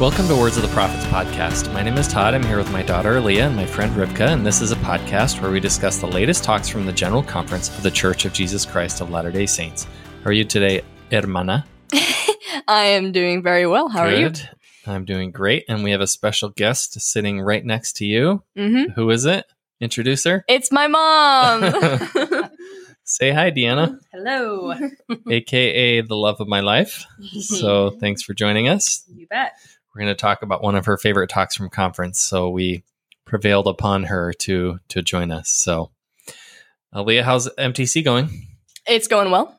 Welcome to Words of the Prophets podcast. My name is Todd. I'm here with my daughter Leah and my friend Rivka, and this is a podcast where we discuss the latest talks from the General Conference of the Church of Jesus Christ of Latter day Saints. How are you today, hermana? I am doing very well. How Good. are you? I'm doing great, and we have a special guest sitting right next to you. Mm-hmm. Who is it? Introduce her. It's my mom. Say hi, Deanna, Hello. aka the love of my life. So thanks for joining us. you bet. We're going to talk about one of her favorite talks from conference. So we prevailed upon her to to join us. So, uh, Leah, how's MTC going? it's going well.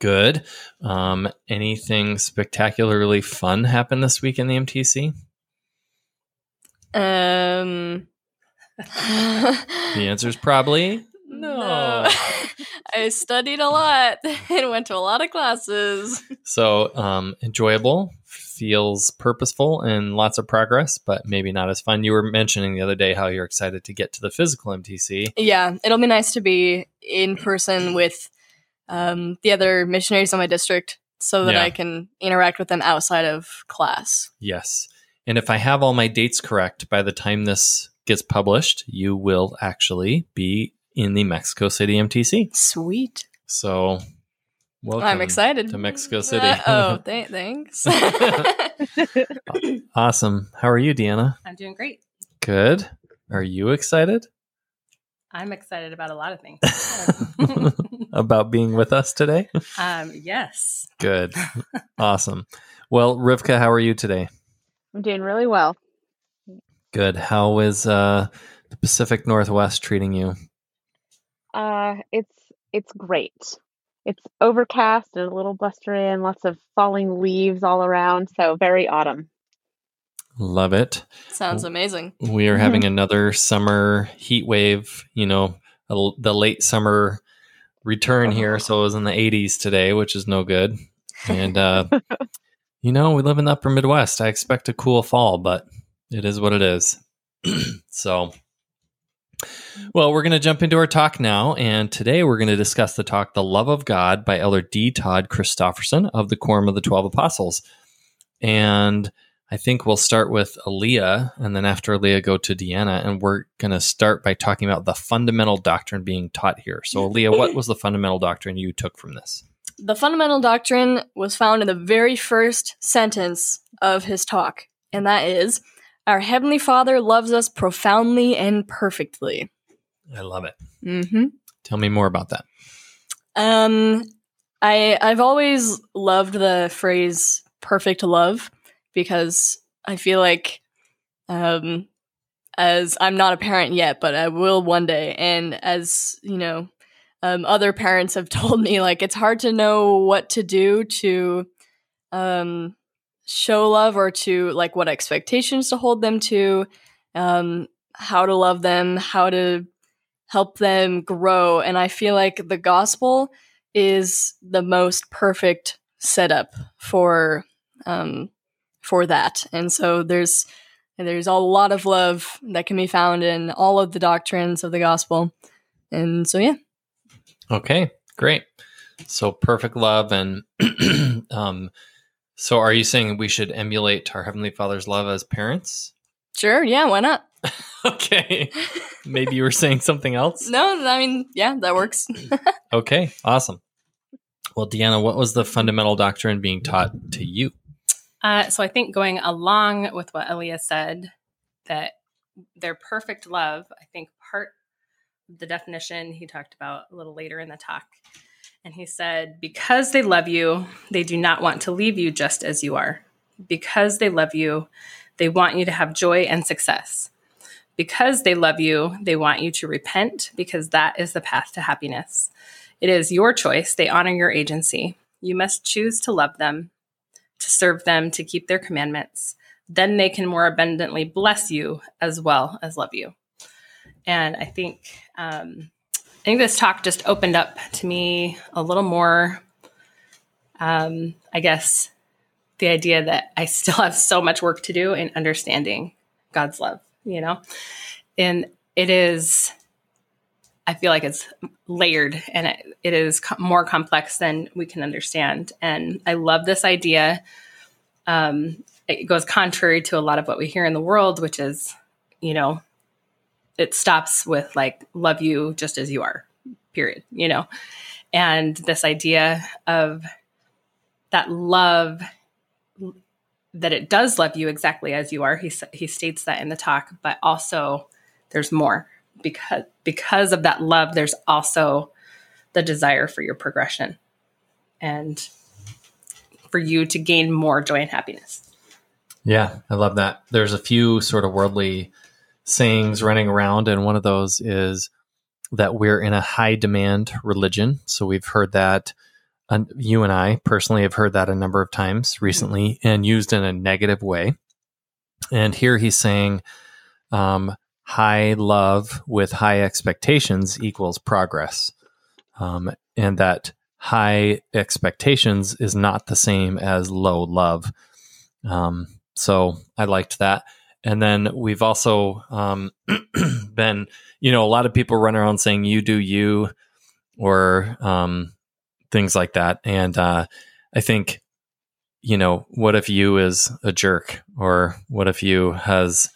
Good. Um, anything spectacularly fun happened this week in the MTC? Um. The answer is probably no. I studied a lot and went to a lot of classes. So um, enjoyable, feels purposeful, and lots of progress, but maybe not as fun. You were mentioning the other day how you're excited to get to the physical MTC. Yeah, it'll be nice to be in person with um, the other missionaries in my district so that Yeah. I can interact with them outside of class. Yes. And if I have all my dates correct, by the time this gets published, you will actually be in the Mexico City MTC. Sweet. So, welcome. I'm excited. to Mexico City. Uh, oh, th- thanks. Awesome. How are you, Deanna? I'm doing great. Good. Are you excited I'm excited about a lot of things. about being with us today? um, yes. Good. Awesome. Well, Rivka, how are you today? I'm doing really well. Good. How is uh, the Pacific Northwest treating you? Uh, it's it's great. It's overcast and a little blustery and lots of falling leaves all around, so very autumn. Love it. Sounds amazing. We are having another summer heat wave, you know, a l- the late summer return here. So it was in the 80s today, which is no good. And, uh, you know, we live in the upper Midwest. I expect a cool fall, but it is what it is. so, well, we're going to jump into our talk now. And today we're going to discuss the talk, The Love of God by Elder D. Todd Christofferson of the Quorum of the Twelve Apostles. And I think we'll start with Aaliyah, and then after Aaliyah, go to Deanna, and we're going to start by talking about the fundamental doctrine being taught here. So, Aaliyah, what was the fundamental doctrine you took from this? The fundamental doctrine was found in the very first sentence of his talk, and that is Our Heavenly Father loves us profoundly and perfectly. I love it. Mm-hmm. Tell me more about that. Um, I I've always loved the phrase "perfect love" because I feel like, um, as I'm not a parent yet, but I will one day, and as you know, um, other parents have told me like it's hard to know what to do to, um, show love or to like what expectations to hold them to, um, how to love them, how to help them grow, and I feel like the gospel is the most perfect setup for um, for that. And so there's there's a lot of love that can be found in all of the doctrines of the gospel. And so yeah, Okay, great. So, perfect love. And um, so, are you saying we should emulate our Heavenly Father's love as parents? sure, yeah, why not? okay. Maybe you were saying something else? No, I mean, yeah, that works. Okay, awesome. Well, Deanna, what was the fundamental doctrine being taught to you? Uh, so I think going along with what Aaliyah said, that their perfect love, I think part of the definition he talked about a little later in the talk. And he said, because they love you, they do not want to leave you just as you are. Because they love you, they want you to have joy and success. Because they love you, they want you to repent because that is the path to happiness. It is your choice. They honor your agency. You must choose to love them. to serve them, to keep their commandments. Then they can more abundantly bless you as well as love you. And I think um, think this talk just opened up to me a little more. Um, I guess the idea that I still have so much work to do in understanding God's love, you know, and it is I feel like it's layered and it, it is co- more complex than we can understand. And I love this idea. Um, it goes contrary to a lot of what we hear in the world, which is, you know, it stops with like, love you just as you are, period, you know? And this idea of that love, that it does love you exactly as you are. He, he states that in the talk, but also there's more because because of that love there's also the desire for your progression and for you to gain more joy and happiness yeah i love that there's a few sort of worldly sayings running around and one of those is that we're in a high demand religion so we've heard that you and i personally have heard that a number of times recently and used in a negative way and here he's saying um, high love with high expectations equals progress. Um, and that high expectations is not the same as low love. Um, so I liked that. And then we've also um, been, you know, a lot of people run around saying you do you or um, things like that. And uh, I think, you know, what if you is a jerk or what if you has,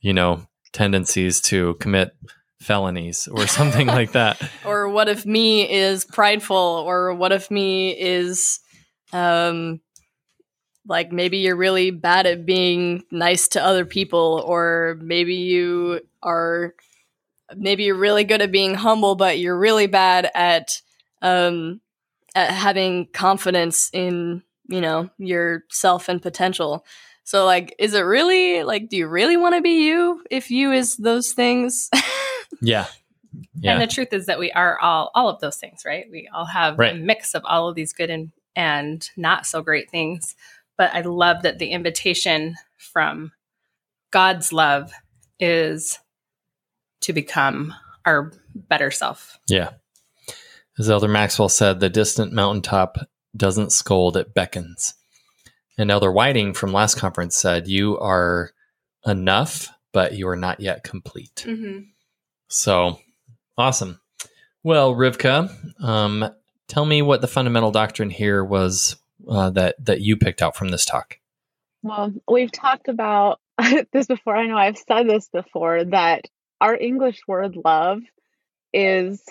you know, tendencies to commit felonies or something like that. or what if me is prideful or what if me is um like maybe you're really bad at being nice to other people or maybe you are maybe you're really good at being humble but you're really bad at um at having confidence in you know yourself and potential so like is it really like do you really want to be you if you is those things? yeah. Yeah. And the truth is that we are all all of those things, right? We all have right. a mix of all of these good and and not so great things. But I love that the invitation from God's love is to become our better self. Yeah. As Elder Maxwell said, the distant mountaintop doesn't scold, it beckons. And Elder Whiting from last conference said, You are enough, but you are not yet complete. Mm-hmm. So awesome. Well, Rivka, um, tell me what the fundamental doctrine here was uh, that that you picked out from this talk. Well, we've talked about this before. I know I've said this before that our English word love is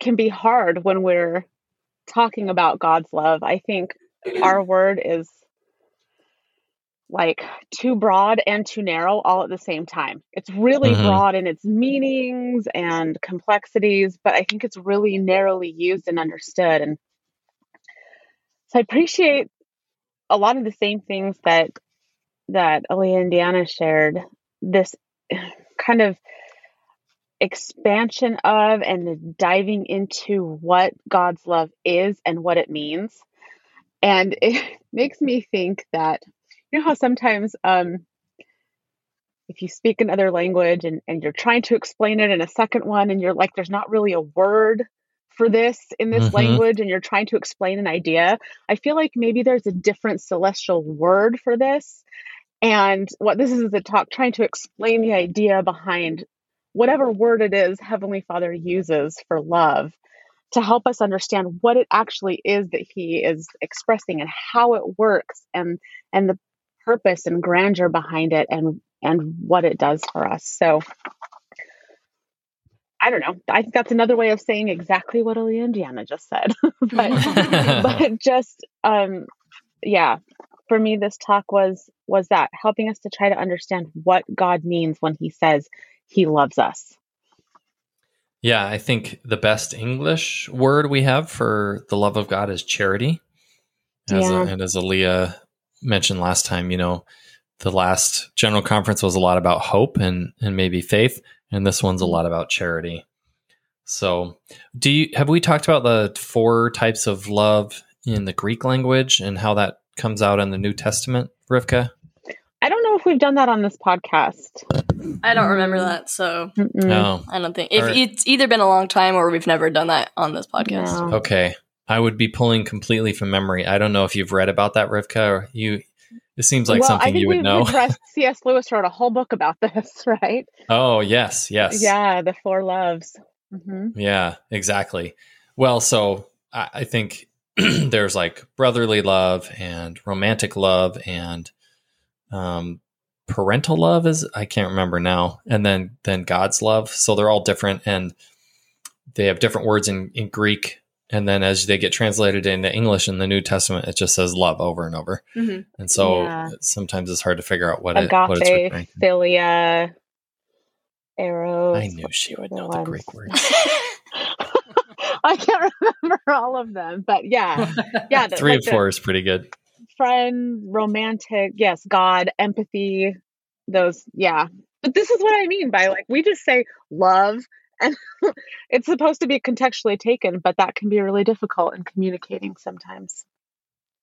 can be hard when we're talking about God's love. I think our word is like too broad and too narrow all at the same time. It's really mm-hmm. broad in its meanings and complexities, but I think it's really narrowly used and understood. And so I appreciate a lot of the same things that that Aaliyah and Deanna shared. This kind of expansion of and diving into what God's love is and what it means. And it makes me think that, you know, how sometimes um, if you speak another language and, and you're trying to explain it in a second one and you're like, there's not really a word for this in this mm-hmm. language and you're trying to explain an idea, I feel like maybe there's a different celestial word for this. And what this is is a talk trying to explain the idea behind whatever word it is Heavenly Father uses for love to help us understand what it actually is that he is expressing and how it works and and the purpose and grandeur behind it and and what it does for us. So I don't know. I think that's another way of saying exactly what Ali and Deanna just said. but, but just um yeah, for me this talk was was that helping us to try to understand what God means when he says he loves us. Yeah, I think the best English word we have for the love of God is charity. As yeah. a, and as Aaliyah mentioned last time, you know, the last general conference was a lot about hope and and maybe faith, and this one's a mm-hmm. lot about charity. So, do you have we talked about the four types of love in the Greek language and how that comes out in the New Testament, Rivka? I don't know if we've done that on this podcast. I don't remember that, so No. I don't think if Alright. it's either been a long time or we've never done that on this podcast. No. Okay. I would be pulling completely from memory. I don't know if you've read about that, Rivka, or you. It seems like well, I something think you would know. addressed C.S. Lewis wrote a whole book about this, right? Oh, yes, yes. Yeah, the four loves. hmm Yeah, exactly. Well, so I, I think there's like brotherly love and romantic love and um, parental love is I can't remember now, and then then God's love. So they're all different and they have different words in, in Greek. And then as they get translated into English in the New Testament, it just says love over and over. hmm And so Yeah. sometimes it's hard to figure out what it what it's Agape, philia, eros. I knew she would know the ones. Greek words. I can't remember all of them, but yeah, yeah. Three like the four is pretty good. friend, romantic, yes, God, empathy, those, yeah. But this is what I mean by like we just say love, and it's supposed to be contextually taken, but that can be really difficult in communicating sometimes.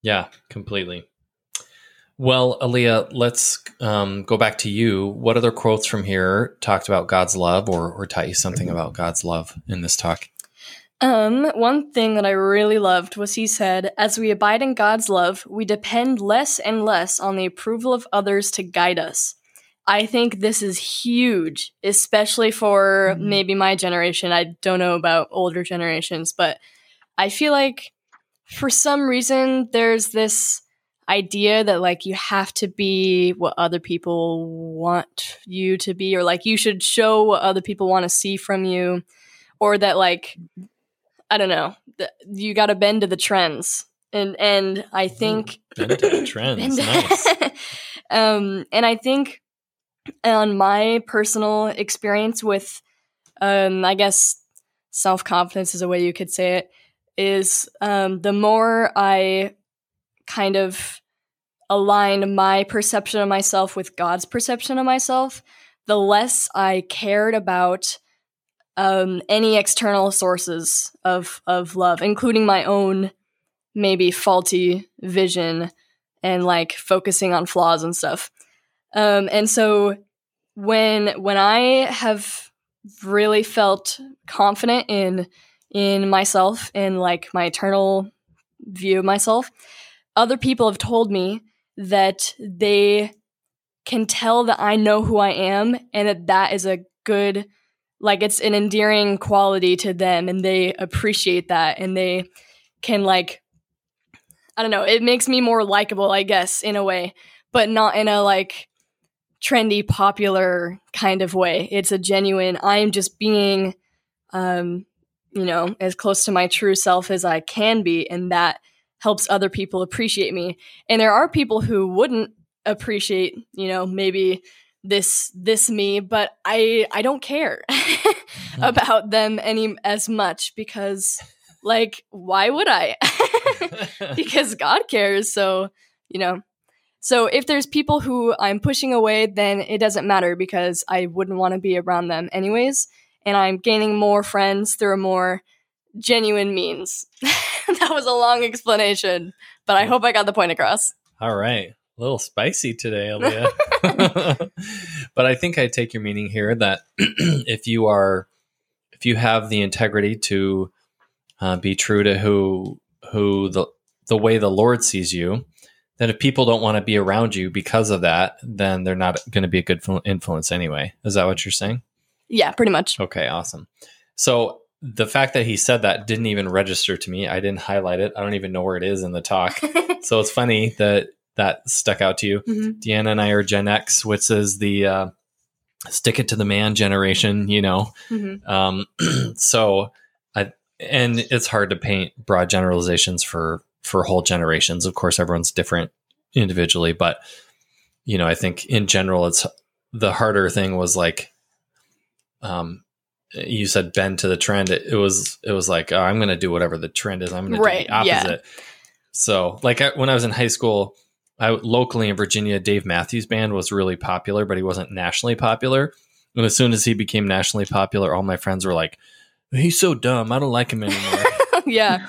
Yeah, completely. Well, Aaliyah, let's um, go back to you. What other quotes from here talked about God's love or, or taught you something about God's love in this talk? Um, one thing that I really loved was he said, As we abide in God's love, we depend less and less on the approval of others to guide us. I think this is huge, especially for Mhm. maybe my generation. I don't know about older generations, but I feel like for some reason there's this idea that like you have to be what other people want you to be, or like you should show what other people want to see from you, or that like I don't know. You got to bend to the trends, and and I think Bend to the trends. Nice. um, and I think on my personal experience with, um, I guess self confidence is a way you could say it. Is um, the more I kind of align my perception of myself with God's perception of myself, the less I cared about um, any external sources of of love, including my own maybe faulty vision and like focusing on flaws and stuff. Um, and so when when I have really felt confident in in myself and like my eternal view of myself, other people have told me that they can tell that I know who I am and that that is a good like it's an endearing quality to them and they appreciate that and they can like I don't know, it makes me more likable, I guess, in a way, but not in a like trendy popular kind of way. It's a genuine I'm just being um you know, as close to my true self as I can be and that helps other people appreciate me. And there are people who wouldn't appreciate, you know, maybe this this me, but I I don't care about them any as much because like why would I? because God cares, so, you know. So if there's people who I'm pushing away, then it doesn't matter because I wouldn't want to be around them anyways, and I'm gaining more friends through a more genuine means. that was a long explanation, but I hope I got the point across. All right. A little spicy today, Aaliyah. but I think I take your meaning here that if you are, if you have the integrity to uh, be true to who, who the, the way the Lord sees you, then if people don't want to be around you because of that, then they're not going to be a good influence anyway. Is that what you're saying? Yeah, pretty much. Okay, awesome. So the fact that he said that didn't even register to me. I didn't highlight it. I don't even know where it is in the talk. so it's funny that that stuck out to you. Mhm. Deanna and I are Gen X, which is the uh, stick it to the man generation, you know. Mhm. Um, so, I and it's hard to paint broad generalizations for for whole generations. Of course, everyone's different individually, but you know, I think in general, it's the harder thing was like, um, you said bend to the trend. It, it was it was like oh, I'm going to do whatever the trend is. I'm going Right, to do the yeah. opposite. So, like I, when I was in high school, I locally in Virginia, Dave Matthews Band was really popular, but he wasn't nationally popular. And as soon as he became nationally popular, all my friends were like, "He's so dumb. I don't like him anymore." yeah.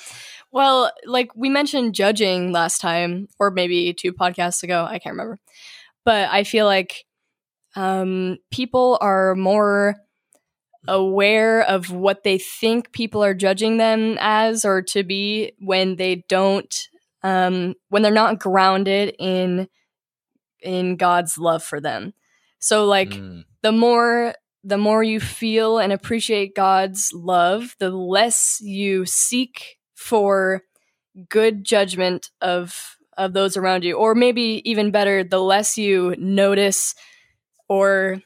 Well, like we mentioned judging last time, or maybe two podcasts ago, I can't remember. But I feel like um, people are more aware of what they think people are judging them as or to be when they don't um, when they're not grounded in in God's love for them. So like Mm, the more the more you feel and appreciate God's love, the less you seek for good judgment of of those around you or maybe even better the less you notice or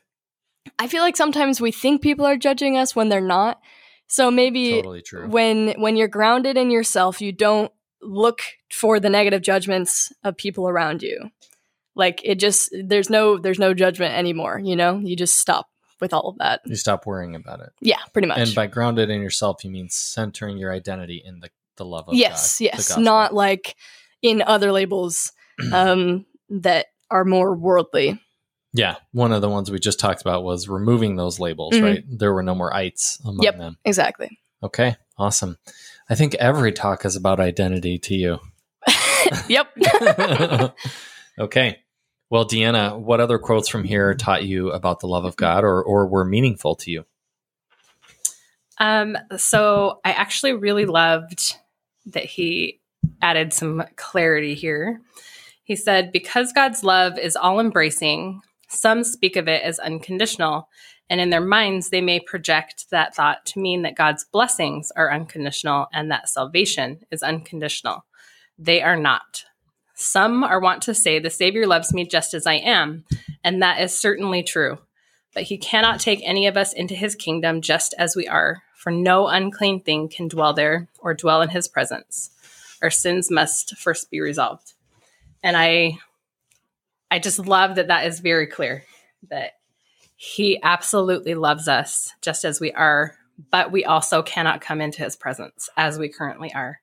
I feel like sometimes we think people are judging us when they're not. So maybe totally true. when when you're grounded in yourself, you don't look for the negative judgments of people around you. Like it just there's no there's no judgment anymore, you know? You just stop with all of that. you stop worrying about it. Yeah, pretty much. And by grounded in yourself, you mean centering your identity in the, the love of yes, God. yes, not like in other labels um that are more worldly. Yeah, one of the ones we just talked about was removing those labels, Mhm. right? There were no more ites among Yep. them. Exactly. Okay, awesome. I think every talk is about identity to you. yep. okay. Well, Deanna, what other quotes from here taught you about the love of God or, or were meaningful to you? Um, so I actually really loved that he added some clarity here. He said, Because God's love is all embracing, some speak of it as unconditional, and in their minds, they may project that thought to mean that God's blessings are unconditional and that salvation is unconditional. They are not. Some are wont to say, The Savior loves me just as I am, and that is certainly true. But he cannot take any of us into his kingdom just as we are, for no unclean thing can dwell there or dwell in his presence. Our sins must first be resolved. And I I just love that that is very clear that he absolutely loves us just as we are, but we also cannot come into his presence as we currently are.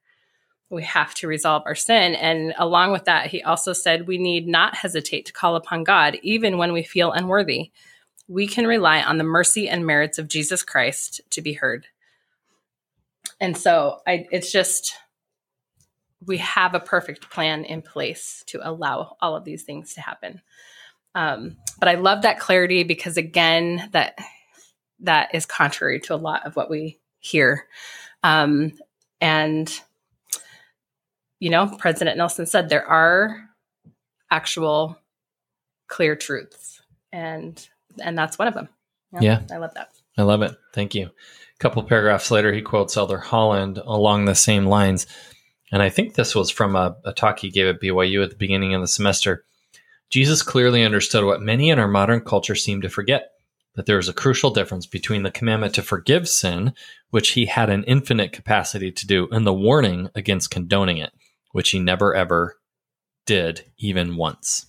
We have to resolve our sin. And along with that, he also said we need not hesitate to call upon God, even when we feel unworthy we can rely on the mercy and merits of Jesus Christ to be heard. And so I it's just we have a perfect plan in place to allow all of these things to happen. Um, but I love that clarity because again, that that is contrary to a lot of what we hear. Um, and you know, President Nelson said there are actual clear truths, and and that's one of them. Yeah. I love that. I love it. Thank you. A couple paragraphs later, he quotes Elder Holland along the same lines. And I think this was from a, a talk he gave at BYU at the beginning of the semester. Jesus clearly understood what many in our modern culture seem to forget that there is a crucial difference between the commandment to forgive sin, which he had an infinite capacity to do, and the warning against condoning it, which he never ever did, even once.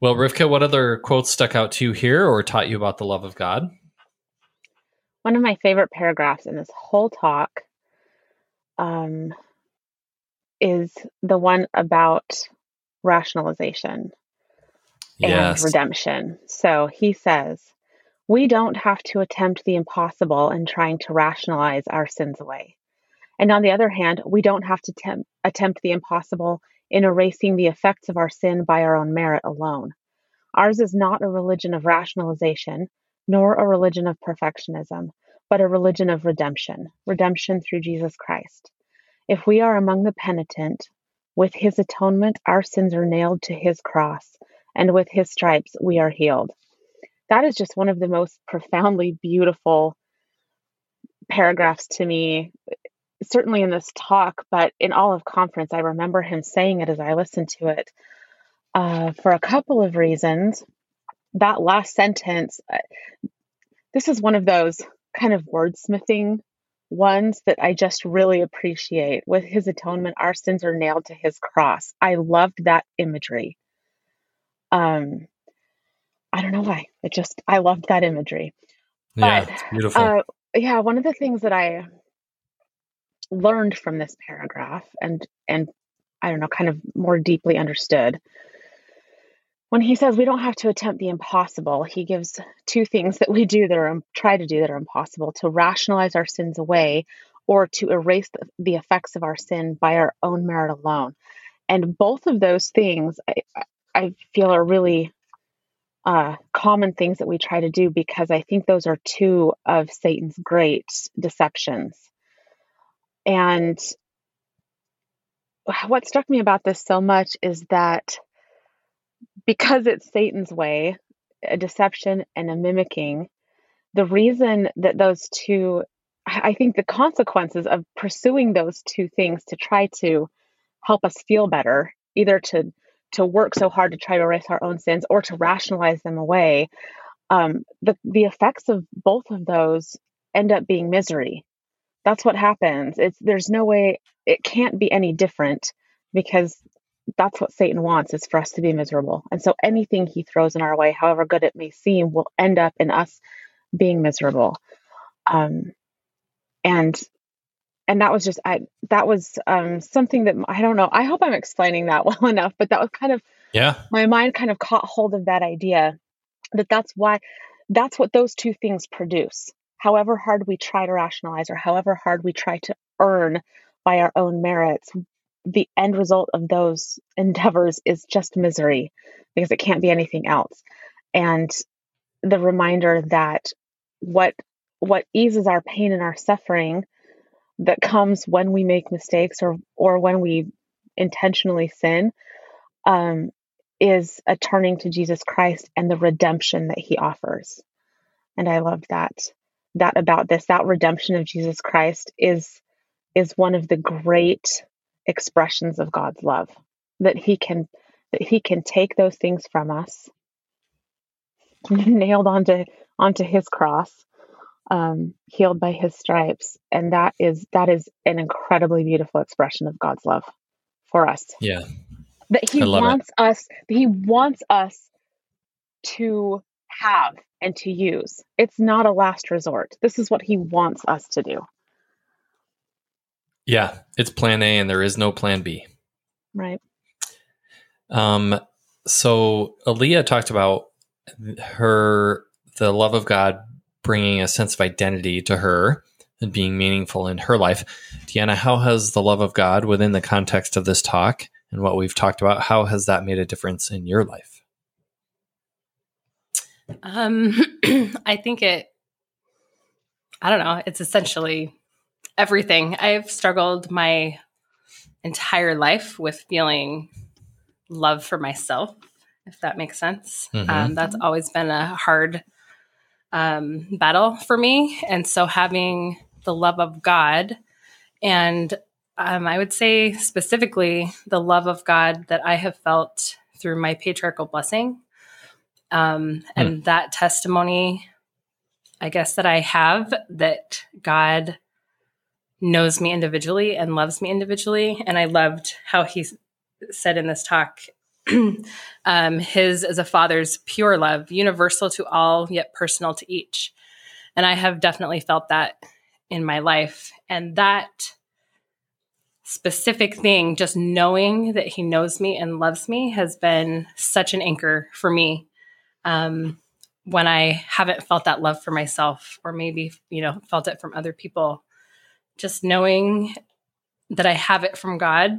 Well, Rivka, what other quotes stuck out to you here or taught you about the love of God? One of my favorite paragraphs in this whole talk um, is the one about rationalization and redemption. So he says, We don't have to attempt the impossible in trying to rationalize our sins away. And on the other hand, we don't have to tem- attempt the impossible in erasing the effects of our sin by our own merit alone. Ours is not a religion of rationalization, nor a religion of perfectionism, but a religion of redemption, redemption through Jesus Christ. If we are among the penitent, with his atonement, our sins are nailed to his cross, and with his stripes, we are healed. That is just one of the most profoundly beautiful paragraphs to me, certainly in this talk, but in all of conference. I remember him saying it as I listened to it uh, for a couple of reasons. That last sentence, uh, this is one of those kind of wordsmithing ones that I just really appreciate. With his atonement, our sins are nailed to his cross. I loved that imagery. Um, I don't know why. It just I loved that imagery. Yeah, But, it's beautiful. Uh, yeah, one of the things that I learned from this paragraph and and I don't know, kind of more deeply understood. When he says we don't have to attempt the impossible, he gives two things that we do that are try to do that are impossible to rationalize our sins away or to erase the, effects of our sin by our own merit alone. And both of those things I, I feel are really uh, common things that we try to do because I think those are two of Satan's great deceptions. And what struck me about this so much is that because it's Satan's way, a deception and a mimicking, the reason that those two, I think the consequences of pursuing those two things to try to help us feel better, either to to work so hard to try to erase our own sins or to rationalize them away, um, the the effects of both of those end up being misery. That's what happens. It's there's no way it can't be any different because that's what Satan wants is for us to be miserable. And so anything he throws in our way, however good it may seem, will end up in us being miserable. Um, and and that was just I that was um, something that I don't know. I hope I'm explaining that well enough, but that was kind of yeah. My mind kind of caught hold of that idea that that's why that's what those two things produce. However hard we try to rationalize or however hard we try to earn by our own merits, the end result of those endeavors is just misery because it can't be anything else. And the reminder that what what eases our pain and our suffering that comes when we make mistakes or or when we intentionally sin um, is a turning to Jesus Christ and the redemption that He offers. And I love that that about this that redemption of Jesus Christ is is one of the great expressions of God's love that He can that He can take those things from us nailed onto onto His cross um, healed by his stripes. And that is that is an incredibly beautiful expression of god's love for us. Yeah. That he wants it. us he wants us to have and to use. It's not a last resort. This is what he wants us to do. Yeah it's plan a and there is no plan b. Right. Um so Aaliyah talked about her the love of god bringing a sense of identity to her and being meaningful in her life. Deanna, how has the love of God within the context of this talk and what we've talked about, how has that made a difference in your life? Um, I think it, I don't know, it's essentially everything. I've struggled my entire life with feeling love for myself, if that makes sense. Mm-hmm. Um, that's always been a hard um, battle for me. And so having the love of God and um, I would say specifically the love of God that I have felt through my patriarchal blessing. Um, and mm. that testimony, I guess, that I have that God knows me individually and loves me individually. And I loved how he said in this talk um, his as a father's pure love, universal to all, yet personal to each. And I have definitely felt that in my life. And that specific thing, just knowing that he knows me and loves me, has been such an anchor for me. Um, when I haven't felt that love for myself, or maybe, you know, felt it from other people, just knowing that I have it from God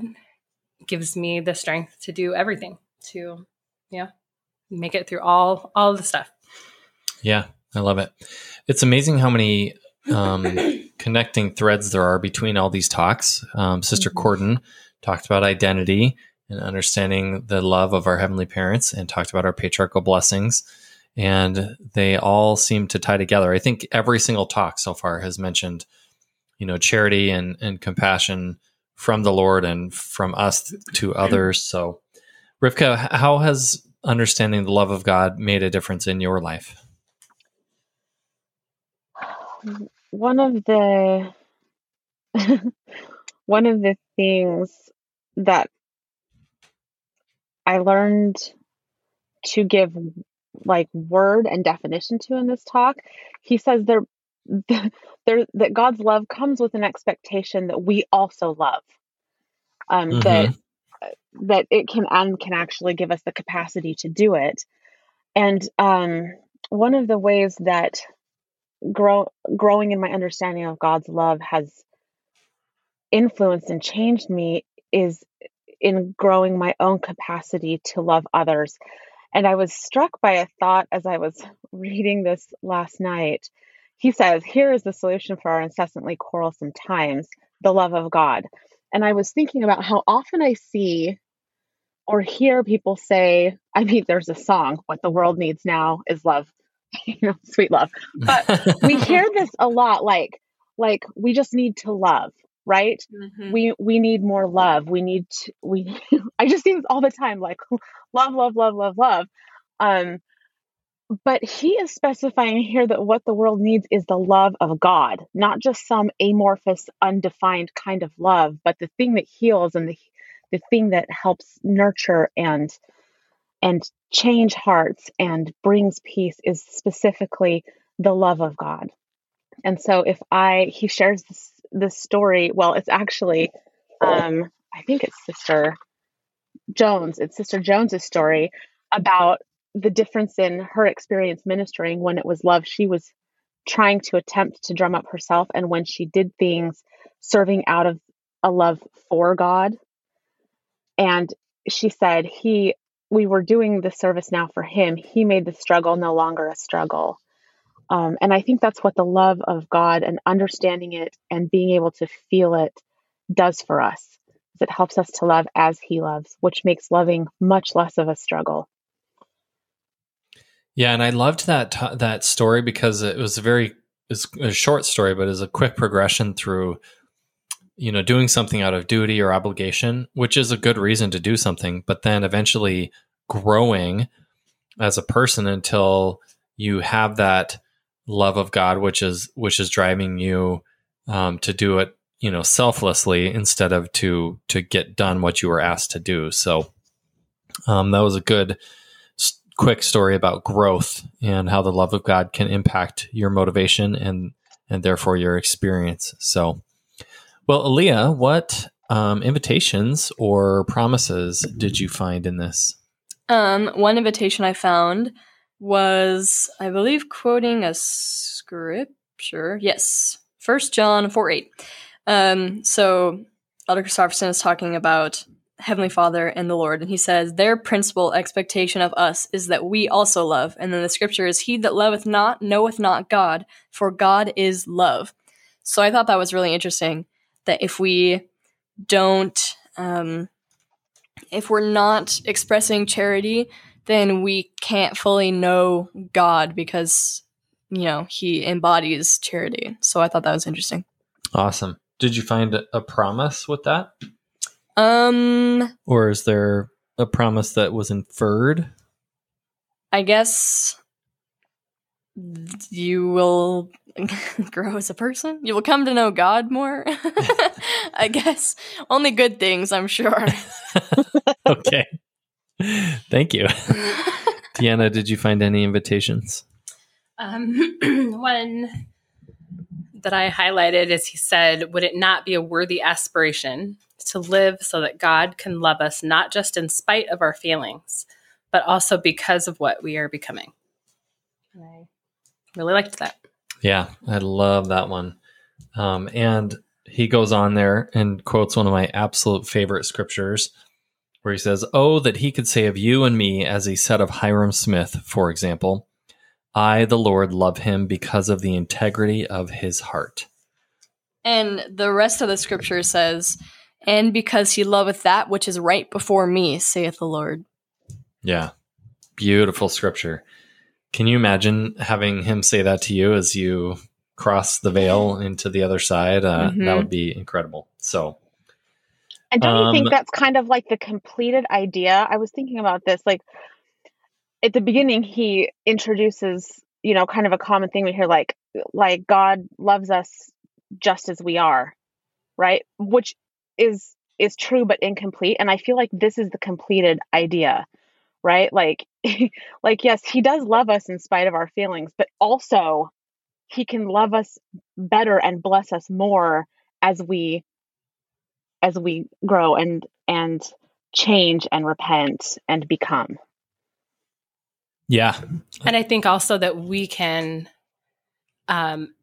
gives me the strength to do everything to yeah make it through all all the stuff. Yeah i love it. It's amazing how many um, connecting threads there are between all these talks. Um, sister mm-hmm. Cordon talked about identity and understanding the love of our heavenly parents and talked about our patriarchal blessings and they all seem to tie together i think every single talk so far has mentioned you know charity and, and compassion from the Lord and from us to others. So, Rivka, how has understanding the love of God made a difference in your life? One of the one of the things that I learned to give like word and definition to in this talk, he says there there that God's love comes with an expectation that we also love. Um, mm-hmm. That that it can and can actually give us the capacity to do it. And um, one of the ways that grow growing in my understanding of God's love has influenced and changed me is in growing my own capacity to love others. And I was struck by a thought as I was reading this last night. He says, Here is the solution for our incessantly quarrelsome times the love of God. And I was thinking about how often I see or hear people say, I mean, there's a song, What the World Needs Now is Love, you know, sweet love. But we hear this a lot like, like we just need to love right? Mm-hmm. we we need more love. We need to, we i just see this all the time like love love love love love. Um but he is specifying here that what the world needs is the love of god not just some amorphous undefined kind of love but the thing that heals and the the thing that helps nurture and and change hearts and brings peace is specifically the love of god. And so if i he shares this this story. Well, it's actually, um, I think it's Sister Jones. It's Sister Jones's story about the difference in her experience ministering when it was love. She was trying to attempt to drum up herself, and when she did things serving out of a love for God. And she said, He, we were doing the service now for Him. He made the struggle no longer a struggle. Um, and I think that's what the love of God and understanding it and being able to feel it does for us. It helps us to love as He loves, which makes loving much less of a struggle. Yeah, and I loved that t- that story because it was a very it's a short story, but it's a quick progression through you know doing something out of duty or obligation, which is a good reason to do something, but then eventually growing as a person until you have that love of God, which is which is driving you um, to do it, you know, selflessly instead of to to get done what you were asked to do. So um, that was a good, quick story about growth and how the love of God can impact your motivation and and therefore your experience. So, well, Aaliyah, what um, invitations or promises did you find in this? Um, one invitation I found was, I believe, quoting a scripture. Yes, First John 4 8. Um, so Elder Christofferson is talking about Heavenly Father and the Lord, and he says, Their principal expectation of us is that we also love. And then the scripture is, He that loveth not knoweth not God, for God is love. So I thought that was really interesting that if we don't, um, if we're not expressing charity, then we can't fully know God because, you know, he embodies charity. So I thought that was interesting. Awesome. Did you find a promise with that? Um or is there a promise that was inferred? I guess you will grow as a person. You will come to know God more. I guess only good things, I'm sure. okay. Thank you. Deanna, did you find any invitations? Um, one that I highlighted is he said, Would it not be a worthy aspiration to live so that God can love us not just in spite of our feelings, but also because of what we are becoming? And I really liked that. Yeah, I love that one. Um, and he goes on there and quotes one of my absolute favorite scriptures where he says, Oh, that he could say of you and me, as he said of Hyrum Smith, for example, I, the Lord, love him because of the integrity of his heart. And the rest of the scripture says, And because he loveth that which is right before me, saith the Lord. Yeah. Beautiful scripture. Can you imagine having him say that to you as you cross the veil into the other side? Uh, mm-hmm. That would be incredible. So, and don't you think um, that's kind of like the completed idea? I was thinking about this. Like at the beginning, he introduces, you know, kind of a common thing we hear, like like God loves us just as we are, right? Which is is true but incomplete. And I feel like this is the completed idea, right? Like like yes, he does love us in spite of our feelings, but also he can love us better and bless us more as we as we grow and and change and repent and become. Yeah. And I think also that we can um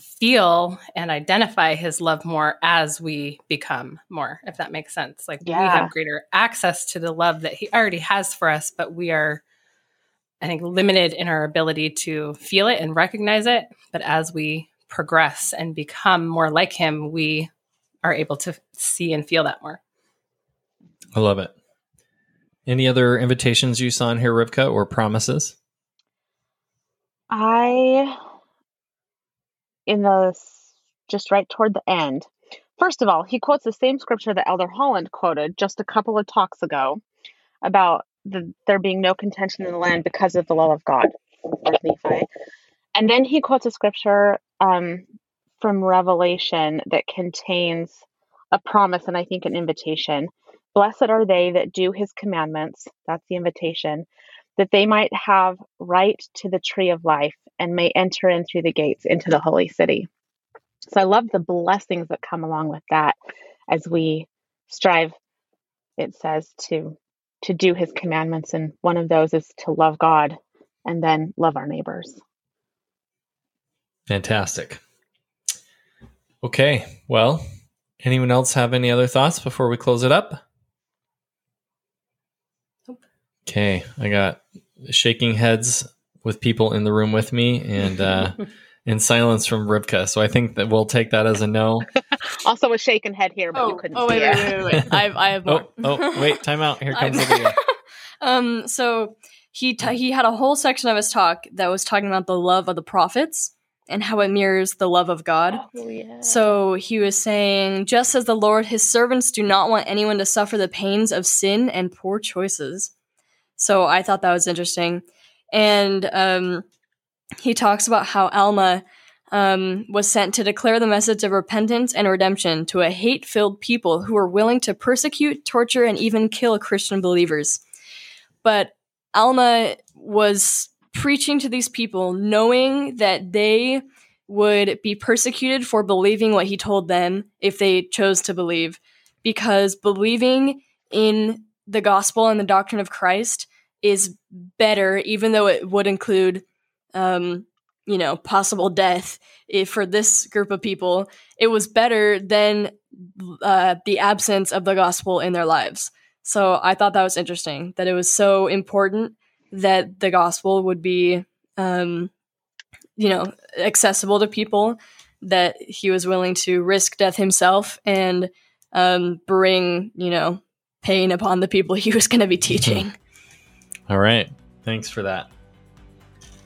feel and identify his love more as we become more, if that makes sense. Like we have greater access to the love that he already has for us, but we are, I think, limited in our ability to feel it and recognize it. But as we progress and become more like him, we are able to see and feel that more. I love it. Any other invitations you saw in here, Rivka, or promises? I, in the just right toward the end, first of all, he quotes the same scripture that Elder Holland quoted just a couple of talks ago about the, there being no contention in the land because of the law of God, like Nephi. And then he quotes a scripture um, from Revelation that contains a promise and I think an invitation. Blessed are they that do his commandments. That's the invitation that they might have right to the tree of life and may enter in through the gates into the holy city. So I love the blessings that come along with that as we strive, it says, to to do his commandments. And one of those is to love God and then love our neighbors. Fantastic. Okay. Well, anyone else have any other thoughts before we close it up? Nope. Okay. I got shaking heads with people in the room with me and uh, in silence from Rivka. So I think that we'll take that as a no. Also a shaken head here, but you Oh, couldn't oh see wait, wait, it. wait, wait, wait. I have, I have more. Oh, oh, wait, time out. Here comes I'm- um, so he t- he had a whole section of his talk that was talking about the love of the prophets and how it mirrors the love of God. Oh, yeah. So he was saying, just as the Lord, his servants do not want anyone to suffer the pains of sin and poor choices. So I thought that was interesting. And um, he talks about how Alma um, was sent to declare the message of repentance and redemption to a hate filled people who were willing to persecute, torture, and even kill Christian believers. But Alma was preaching to these people, knowing that they would be persecuted for believing what he told them if they chose to believe, because believing in the gospel and the doctrine of Christ is better, even though it would include, um, you know, possible death. If for this group of people, it was better than uh, the absence of the gospel in their lives. So I thought that was interesting that it was so important that the gospel would be, um, you know, accessible to people. That he was willing to risk death himself and um, bring, you know, pain upon the people he was going to be teaching. All right. Thanks for that.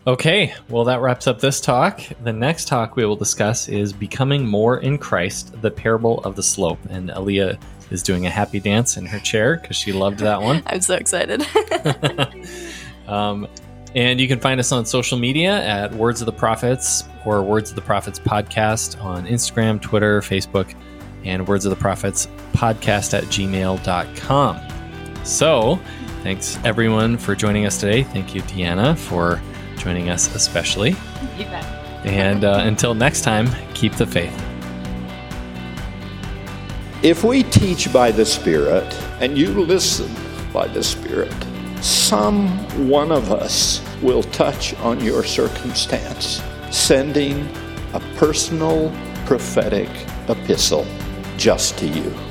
Okay, well, that wraps up this talk. The next talk we will discuss is Becoming More in Christ, the Parable of the Slope. And Aaliyah is doing a happy dance in her chair because she loved that one. I'm so excited. um, and you can find us on social media at Words of the Prophets or Words of the Prophets podcast on Instagram, Twitter, Facebook, and Words of the Prophets podcast at gmail.com. So, thanks everyone for joining us today. Thank you, Deanna, for joining us, especially. You bet. And uh, until next time, keep the faith. If we teach by the Spirit and you listen by the Spirit, some one of us will touch on your circumstance, sending a personal prophetic epistle just to you.